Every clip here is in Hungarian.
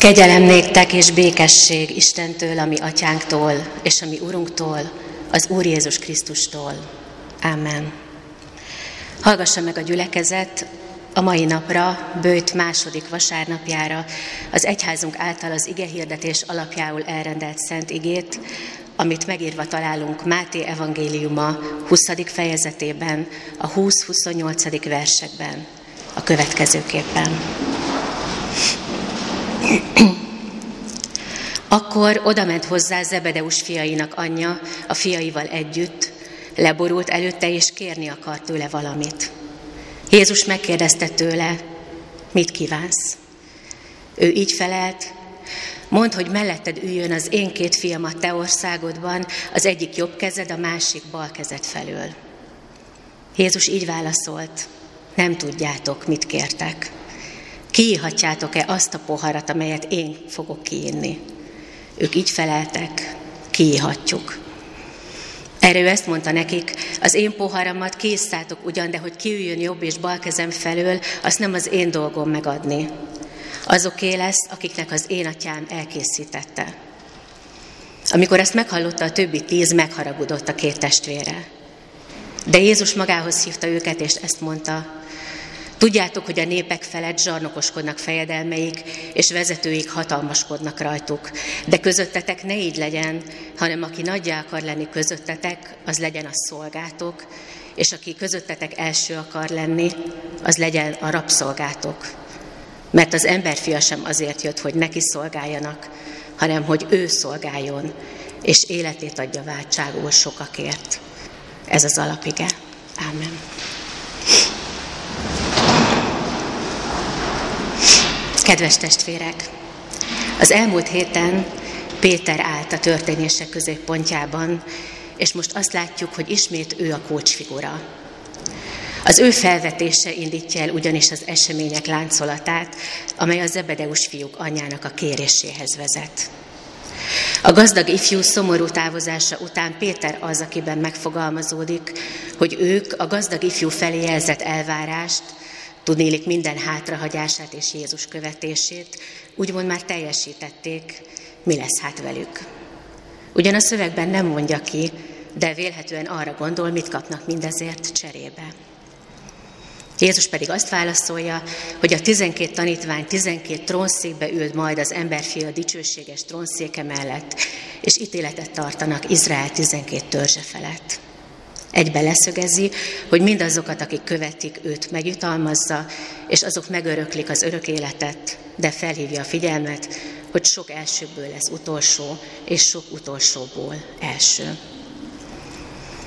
Kegyelem néktek és békesség Istentől, ami atyánktól, és ami Urunktól, az Úr Jézus Krisztustól. Amen. Hallgassa meg a gyülekezet a mai napra, bőjt második vasárnapjára az egyházunk által az ige hirdetés alapjául elrendelt szent igét, amit megírva találunk Máté evangéliuma 20. fejezetében, a 20-28. versekben, a következőképpen. Akkor odament hozzá Zebedeus fiainak anyja, a fiaival együtt, leborult előtte és kérni akart tőle valamit. Jézus megkérdezte tőle, mit kívánsz? Ő így felelt, mondd, hogy melletted üljön az én két fiam a te országodban, az egyik jobb kezed, a másik bal kezed felől. Jézus így válaszolt, nem tudjátok, mit kértek. Kiíhatjátok-e azt a poharat, amelyet én fogok kiinni? Ők így feleltek, kiíhatjuk. Erre ő ezt mondta nekik, az én poharamat készszátok ugyan, de hogy kiüljön jobb és bal kezem felől, azt nem az én dolgom megadni. Azoké lesz, akiknek az én atyám elkészítette. Amikor ezt meghallotta a többi tíz, megharagudott a két testvére. De Jézus magához hívta őket, és ezt mondta, Tudjátok, hogy a népek felett zsarnokoskodnak fejedelmeik, és vezetőik hatalmaskodnak rajtuk. De közöttetek ne így legyen, hanem aki nagyja akar lenni közöttetek, az legyen a szolgátok, és aki közöttetek első akar lenni, az legyen a rabszolgátok. Mert az emberfia sem azért jött, hogy neki szolgáljanak, hanem hogy ő szolgáljon, és életét adja váltságul sokakért. Ez az alapige. Amen. Kedves testvérek! Az elmúlt héten Péter állt a történések középpontjában, és most azt látjuk, hogy ismét ő a kócsfigura. Az ő felvetése indítja el ugyanis az események láncolatát, amely a Zebedeus fiúk anyjának a kéréséhez vezet. A gazdag ifjú szomorú távozása után Péter az, akiben megfogalmazódik, hogy ők a gazdag ifjú felé jelzett elvárást, Tudnélik minden hátrahagyását és Jézus követését, úgymond már teljesítették, mi lesz hát velük. Ugyan a szövegben nem mondja ki, de vélhetően arra gondol, mit kapnak mindezért cserébe. Jézus pedig azt válaszolja, hogy a tizenkét tanítvány tizenkét trónszékbe ült majd az emberfia dicsőséges trónszéke mellett, és ítéletet tartanak Izrael tizenkét törzse felett. Egybe leszögezi, hogy mindazokat, akik követik őt, megjutalmazza, és azok megöröklik az örök életet, de felhívja a figyelmet, hogy sok elsőből lesz utolsó, és sok utolsóból első.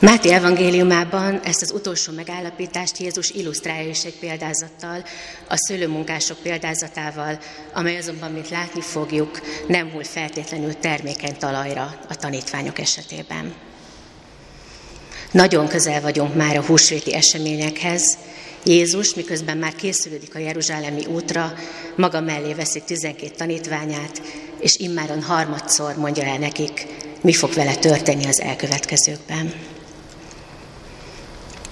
Máté evangéliumában ezt az utolsó megállapítást Jézus illusztrálja is egy példázattal, a szőlőmunkások példázatával, amely azonban, mint látni fogjuk, nem hull feltétlenül termékeny talajra a tanítványok esetében. Nagyon közel vagyunk már a húsvéti eseményekhez. Jézus, miközben már készülődik a Jeruzsálemi útra, maga mellé veszi 12 tanítványát, és immáron harmadszor mondja el nekik, mi fog vele történni az elkövetkezőkben.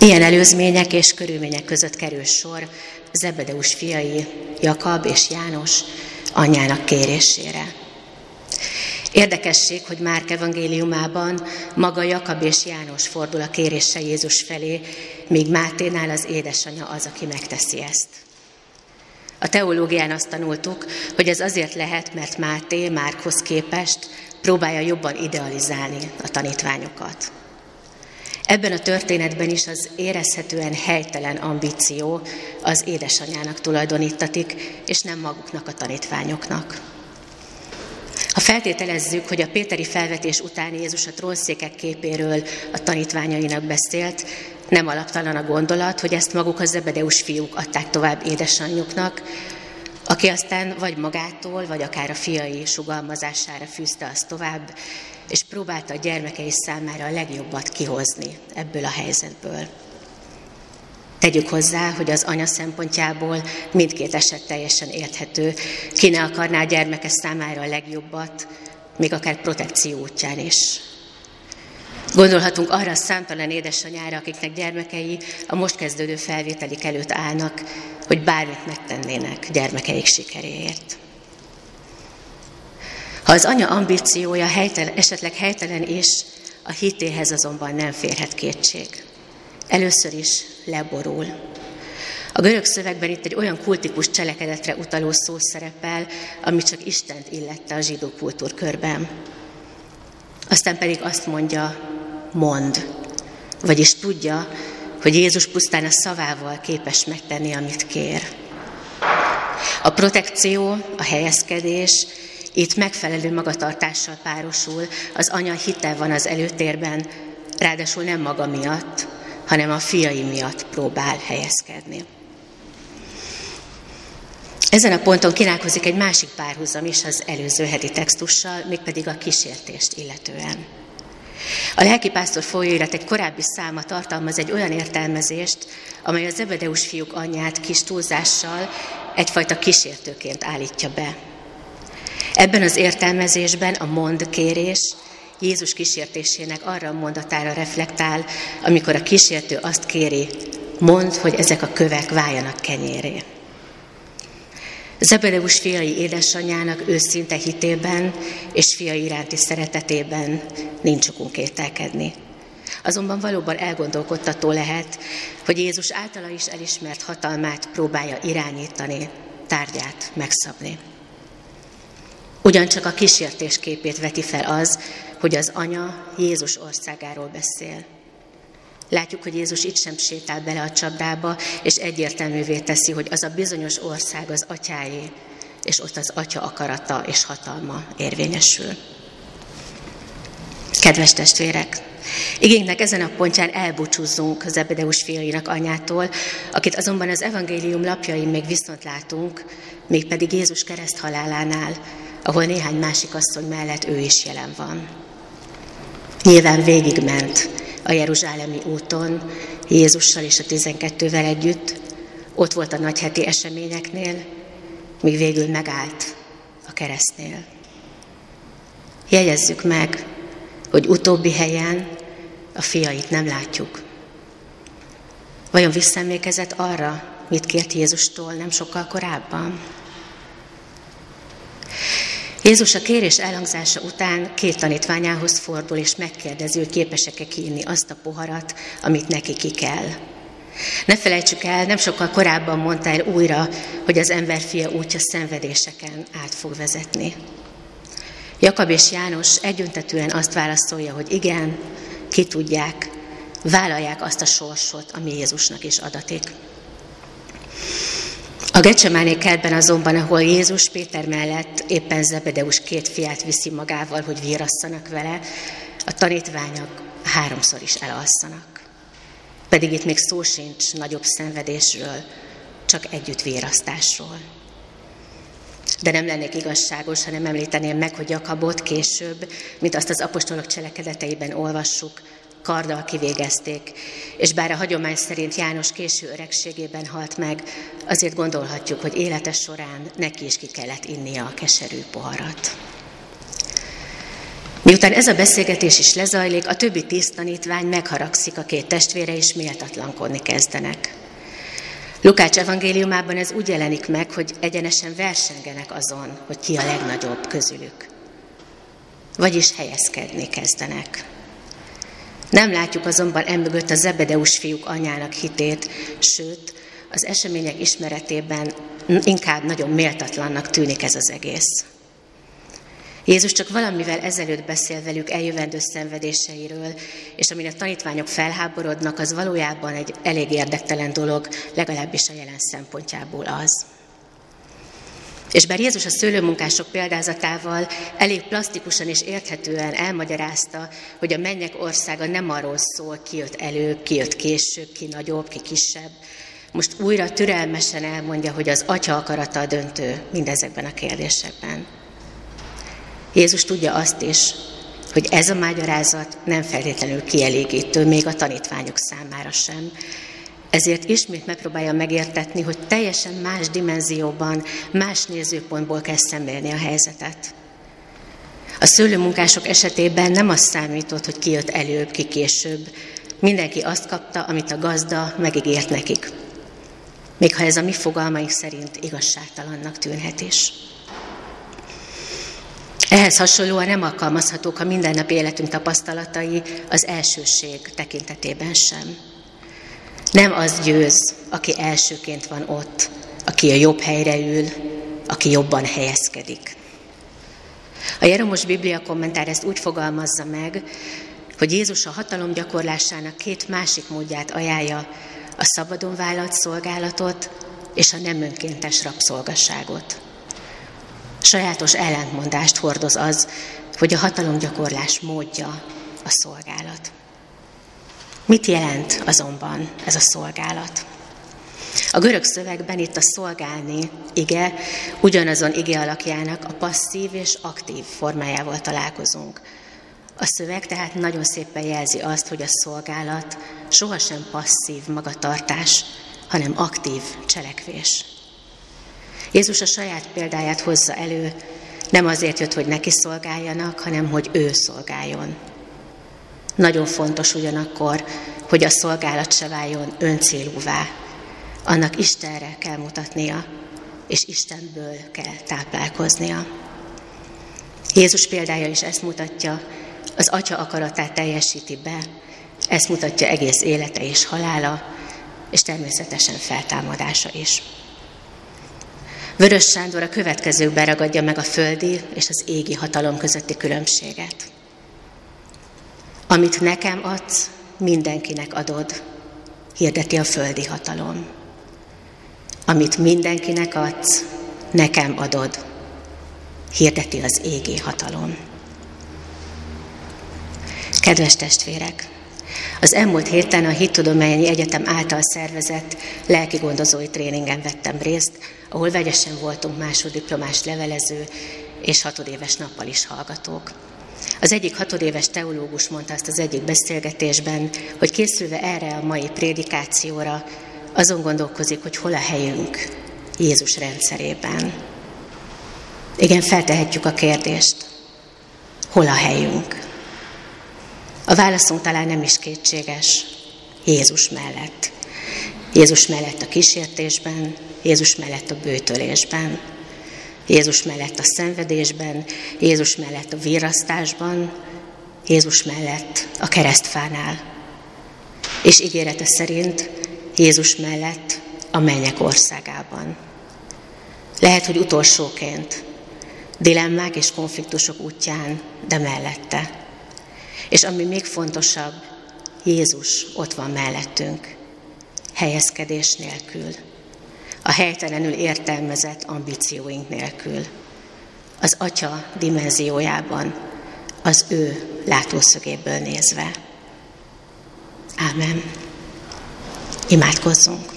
Ilyen előzmények és körülmények között kerül sor Zebedeus fiai, Jakab és János anyjának kérésére. Érdekesség, hogy Márk evangéliumában maga Jakab és János fordul a kérése Jézus felé, míg Máténál az édesanyja az, aki megteszi ezt. A teológián azt tanultuk, hogy ez azért lehet, mert Máté Márkhoz képest próbálja jobban idealizálni a tanítványokat. Ebben a történetben is az érezhetően helytelen ambíció az édesanyának tulajdonítatik, és nem maguknak a tanítványoknak. Ha feltételezzük, hogy a Péteri felvetés után Jézus a trónszékek képéről a tanítványainak beszélt, nem alaptalan a gondolat, hogy ezt maguk a Zebedeus fiúk adták tovább édesanyjuknak, aki aztán vagy magától, vagy akár a fiai sugalmazására fűzte azt tovább, és próbálta a gyermekei számára a legjobbat kihozni ebből a helyzetből. Tegyük hozzá, hogy az anya szempontjából mindkét eset teljesen érthető. Ki ne akarná a gyermeke számára a legjobbat, még akár protekció útján is. Gondolhatunk arra a számtalan édesanyára, akiknek gyermekei a most kezdődő felvételik előtt állnak, hogy bármit megtennének gyermekeik sikeréért. Ha az anya ambíciója helytelen, esetleg helytelen is, a hitéhez azonban nem férhet kétség. Először is leborul. A görög szövegben itt egy olyan kultikus cselekedetre utaló szó szerepel, ami csak Istent illette a zsidó kultúrkörben. Aztán pedig azt mondja, mond, vagyis tudja, hogy Jézus pusztán a szavával képes megtenni, amit kér. A protekció, a helyezkedés itt megfelelő magatartással párosul, az anya hite van az előtérben, ráadásul nem maga miatt, hanem a fiai miatt próbál helyezkedni. Ezen a ponton kínálkozik egy másik párhuzam is az előző heti textussal, mégpedig a kísértést illetően. A lelkipásztor folyóirat egy korábbi száma tartalmaz egy olyan értelmezést, amely a Zebedeus fiúk anyját kis túlzással egyfajta kísértőként állítja be. Ebben az értelmezésben a mond kérés Jézus kísértésének arra a mondatára reflektál, amikor a kísértő azt kéri, mond, hogy ezek a kövek váljanak kenyéré. Zebedeus fiai édesanyjának őszinte hitében és fiai iránti szeretetében nincs okunk kételkedni. Azonban valóban elgondolkodtató lehet, hogy Jézus általa is elismert hatalmát próbálja irányítani, tárgyát megszabni. Ugyancsak a kísértés képét veti fel az, hogy az anya Jézus országáról beszél. Látjuk, hogy Jézus itt sem sétál bele a csapdába, és egyértelművé teszi, hogy az a bizonyos ország az atyáé, és ott az atya akarata és hatalma érvényesül. Kedves testvérek, igénynek ezen a pontján elbúcsúzzunk az Ebedeus fiainak anyától, akit azonban az evangélium lapjain még viszont látunk, mégpedig Jézus kereszt halálánál, ahol néhány másik asszony mellett ő is jelen van. Nyilván végigment a Jeruzsálemi úton Jézussal és a tizenkettővel együtt, ott volt a nagyheti eseményeknél, míg végül megállt a keresztnél. Jegyezzük meg, hogy utóbbi helyen a fiait nem látjuk. Vajon visszaemlékezett arra, mit kért Jézustól nem sokkal korábban? Jézus a kérés elhangzása után két tanítványához fordul, és megkérdezi, hogy képesek-e kiinni azt a poharat, amit neki ki kell. Ne felejtsük el, nem sokkal korábban mondta el újra, hogy az ember fia útja szenvedéseken át fog vezetni. Jakab és János egyöntetően azt válaszolja, hogy igen, ki tudják, vállalják azt a sorsot, ami Jézusnak is adatik. A Gecsemáné kertben azonban, ahol Jézus Péter mellett éppen Zebedeus két fiát viszi magával, hogy vírasszanak vele, a tanítványok háromszor is elalszanak. Pedig itt még szó sincs nagyobb szenvedésről, csak együtt vérasztásról. De nem lennék igazságos, hanem említeném meg, hogy Jakabot később, mint azt az apostolok cselekedeteiben olvassuk, karddal kivégezték, és bár a hagyomány szerint János késő öregségében halt meg, azért gondolhatjuk, hogy élete során neki is ki kellett innia a keserű poharat. Miután ez a beszélgetés is lezajlik, a többi tíz tanítvány megharagszik a két testvére, és méltatlankodni kezdenek. Lukács evangéliumában ez úgy jelenik meg, hogy egyenesen versengenek azon, hogy ki a legnagyobb közülük. Vagyis helyezkedni kezdenek. Nem látjuk azonban emögött a Zebedeus fiúk anyának hitét, sőt, az események ismeretében inkább nagyon méltatlannak tűnik ez az egész. Jézus csak valamivel ezelőtt beszél velük eljövendő szenvedéseiről, és amin a tanítványok felháborodnak, az valójában egy elég érdektelen dolog, legalábbis a jelen szempontjából az. És bár Jézus a szőlőmunkások példázatával elég plastikusan és érthetően elmagyarázta, hogy a mennyek országa nem arról szól, ki jött előbb, ki jött később, ki nagyobb, ki kisebb, most újra türelmesen elmondja, hogy az atya akarata a döntő mindezekben a kérdésekben. Jézus tudja azt is, hogy ez a magyarázat nem feltétlenül kielégítő, még a tanítványok számára sem, ezért ismét megpróbálja megértetni, hogy teljesen más dimenzióban, más nézőpontból kell szemlélni a helyzetet. A szőlőmunkások esetében nem az számított, hogy ki jött előbb, ki később. Mindenki azt kapta, amit a gazda megígért nekik. Még ha ez a mi fogalmaink szerint igazságtalannak tűnhet is. Ehhez hasonlóan nem alkalmazhatók a mindennapi életünk tapasztalatai az elsőség tekintetében sem. Nem az győz, aki elsőként van ott, aki a jobb helyre ül, aki jobban helyezkedik. A Jeromos Biblia kommentár ezt úgy fogalmazza meg, hogy Jézus a hatalom gyakorlásának két másik módját ajánlja, a szabadon vállalt szolgálatot és a nem önkéntes rabszolgasságot. Sajátos ellentmondást hordoz az, hogy a hatalomgyakorlás módja a szolgálat. Mit jelent azonban ez a szolgálat? A görög szövegben itt a szolgálni ige ugyanazon ige alakjának a passzív és aktív formájával találkozunk. A szöveg tehát nagyon szépen jelzi azt, hogy a szolgálat sohasem passzív magatartás, hanem aktív cselekvés. Jézus a saját példáját hozza elő, nem azért jött, hogy neki szolgáljanak, hanem hogy ő szolgáljon. Nagyon fontos ugyanakkor, hogy a szolgálat se váljon öncélúvá. Annak Istenre kell mutatnia, és Istenből kell táplálkoznia. Jézus példája is ezt mutatja, az Atya akaratát teljesíti be, ezt mutatja egész élete és halála, és természetesen feltámadása is. Vörös Sándor a következőkben ragadja meg a földi és az égi hatalom közötti különbséget. Amit nekem adsz, mindenkinek adod, hirdeti a földi hatalom. Amit mindenkinek adsz, nekem adod, hirdeti az égi hatalom. Kedves testvérek! Az elmúlt héten a Hittudományi Egyetem által szervezett lelki gondozói tréningen vettem részt, ahol vegyesen voltunk másoddiplomás levelező és hatodéves nappal is hallgatók. Az egyik hatodéves teológus mondta azt az egyik beszélgetésben, hogy készülve erre a mai prédikációra, azon gondolkozik, hogy hol a helyünk Jézus rendszerében. Igen, feltehetjük a kérdést, hol a helyünk? A válaszunk talán nem is kétséges, Jézus mellett. Jézus mellett a kísértésben, Jézus mellett a bőtölésben, Jézus mellett a szenvedésben, Jézus mellett a virasztásban, Jézus mellett a keresztfánál. És ígérete szerint Jézus mellett a mennyek országában. Lehet, hogy utolsóként, dilemmák és konfliktusok útján, de mellette. És ami még fontosabb, Jézus ott van mellettünk, helyezkedés nélkül, a helytelenül értelmezett ambícióink nélkül, az Atya dimenziójában, az ő látószögéből nézve. Ámen. Imádkozzunk.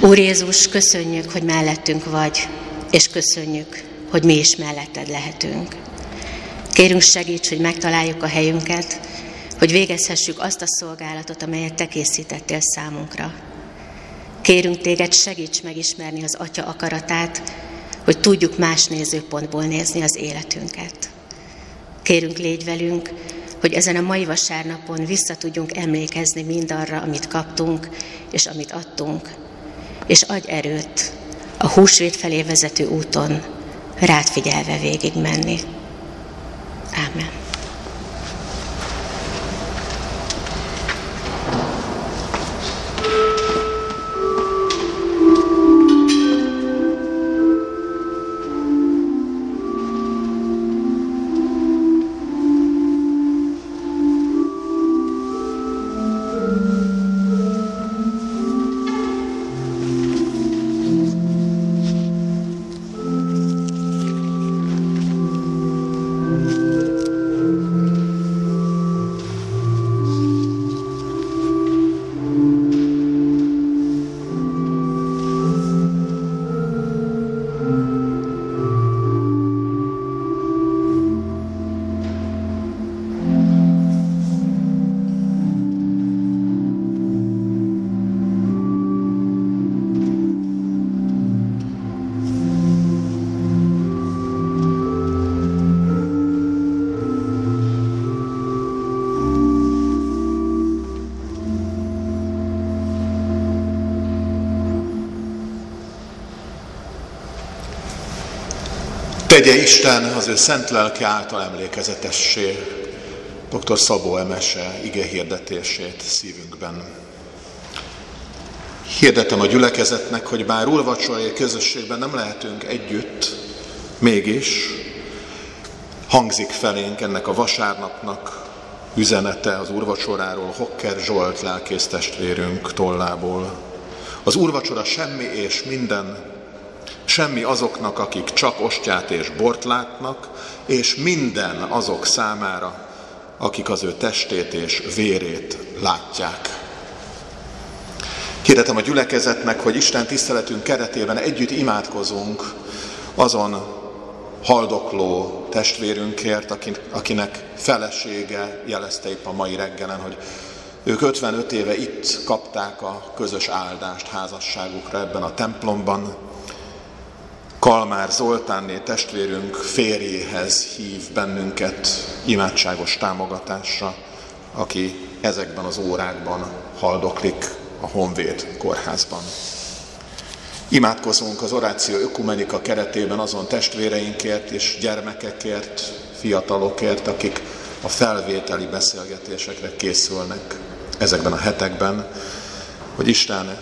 Úr Jézus, köszönjük, hogy mellettünk vagy, és köszönjük, hogy mi is melletted lehetünk. Kérünk segíts, hogy megtaláljuk a helyünket, hogy végezhessük azt a szolgálatot, amelyet Te készítettél számunkra. Kérünk Téged, segíts megismerni az Atya akaratát, hogy tudjuk más nézőpontból nézni az életünket. Kérünk, légy velünk, hogy ezen a mai vasárnapon vissza tudjunk emlékezni mindarra, amit kaptunk és amit adtunk, és adj erőt a húsvét felé vezető úton rád figyelve végigmenni. Amen. Tegye Isten az ő szent lelke által emlékezetessé dr. Szabó Emese ige hirdetését szívünkben. Hirdetem a gyülekezetnek, hogy bár úrvacsorai közösségben nem lehetünk együtt, mégis hangzik felénk ennek a vasárnapnak üzenete az úrvacsoráról Hokker Zsolt lelkész testvérünk tollából. Az úrvacsora semmi és minden, semmi azoknak, akik csak ostját és bort látnak, és minden azok számára, akik az ő testét és vérét látják. Hirdetem a gyülekezetnek, hogy Isten tiszteletünk keretében együtt imádkozunk azon haldokló testvérünkért, akinek felesége jelezte épp a mai reggelen, hogy ők 55 éve itt kapták a közös áldást házasságukra ebben a templomban. Kalmár Zoltánné testvérünk férjéhez hív bennünket imádságos támogatásra, aki ezekben az órákban haldoklik a Honvéd kórházban. Imádkozunk az oráció ökumenika keretében azon testvéreinkért és gyermekekért, fiatalokért, akik a felvételi beszélgetésekre készülnek ezekben a hetekben, hogy Isten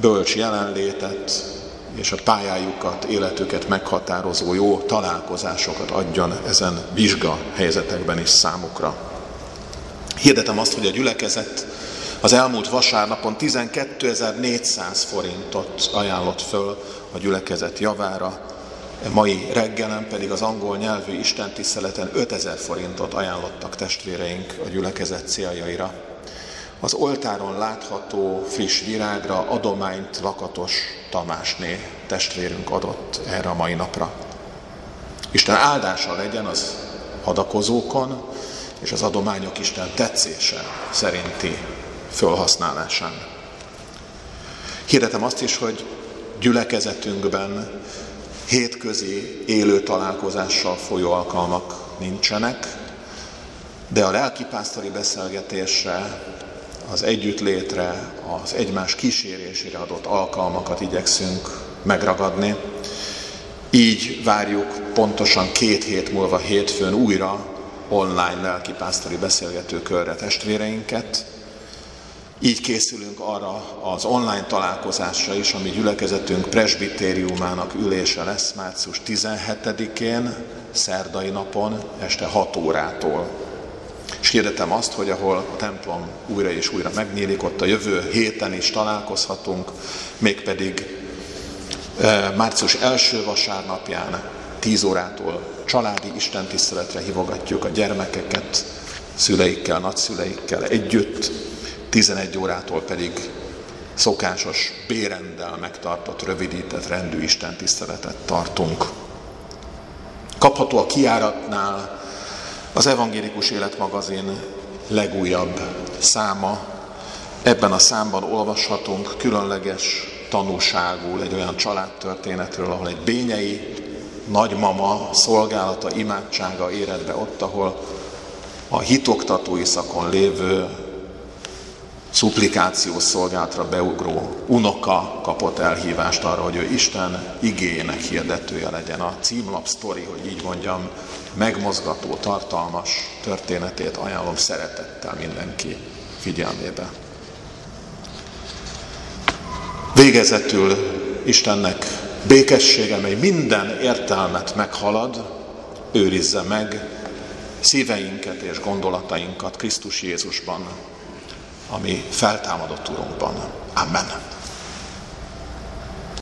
bölcs jelenlétet és a pályájukat, életüket meghatározó jó találkozásokat adjon ezen vizsga helyzetekben is számukra. Hirdetem azt, hogy a gyülekezet az elmúlt vasárnapon 12.400 forintot ajánlott föl a gyülekezet javára, mai reggelen pedig az angol nyelvű istentiszteleten 5000 forintot ajánlottak testvéreink a gyülekezet céljaira. Az oltáron látható friss virágra adományt Lakatos Tamásné testvérünk adott erre a mai napra. Isten áldása legyen az hadakozókon, és az adományok Isten tetszése szerinti felhasználásán. Hirdetem azt is, hogy gyülekezetünkben hétközi élő találkozással folyó alkalmak nincsenek, de a lelkipásztori beszélgetésre, az együttlétre, az egymás kísérésére adott alkalmakat igyekszünk megragadni. Így várjuk pontosan két hét múlva hétfőn újra online lelkipásztori beszélgetőkörre testvéreinket, így készülünk arra az online találkozásra is, ami gyülekezetünk presbitériumának ülése lesz március 17-én, szerdai napon, este 6 órától. És hirdetem azt, hogy ahol a templom újra és újra megnyílik, ott a jövő héten is találkozhatunk, mégpedig e, március első vasárnapján 10 órától családi istentiszteletre hívogatjuk a gyermekeket, szüleikkel, nagyszüleikkel együtt, 11 órától pedig szokásos bérenddel megtartott, rövidített rendű Isten tiszteletet tartunk. Kapható a kiáratnál az Evangélikus Életmagazin legújabb száma. Ebben a számban olvashatunk különleges tanúságú egy olyan családtörténetről, ahol egy bényei nagymama szolgálata, imádsága éred be ott, ahol a hitoktatói szakon lévő szuplikációs szolgálatra beugró unoka kapott elhívást arra, hogy ő Isten igényének hirdetője legyen. A címlap sztori, hogy így mondjam, megmozgató, tartalmas történetét ajánlom szeretettel mindenki figyelmébe. Végezetül Istennek békessége, mely minden értelmet meghalad, őrizze meg szíveinket és gondolatainkat Krisztus Jézusban, ami feltámadott Urunkban. Amen.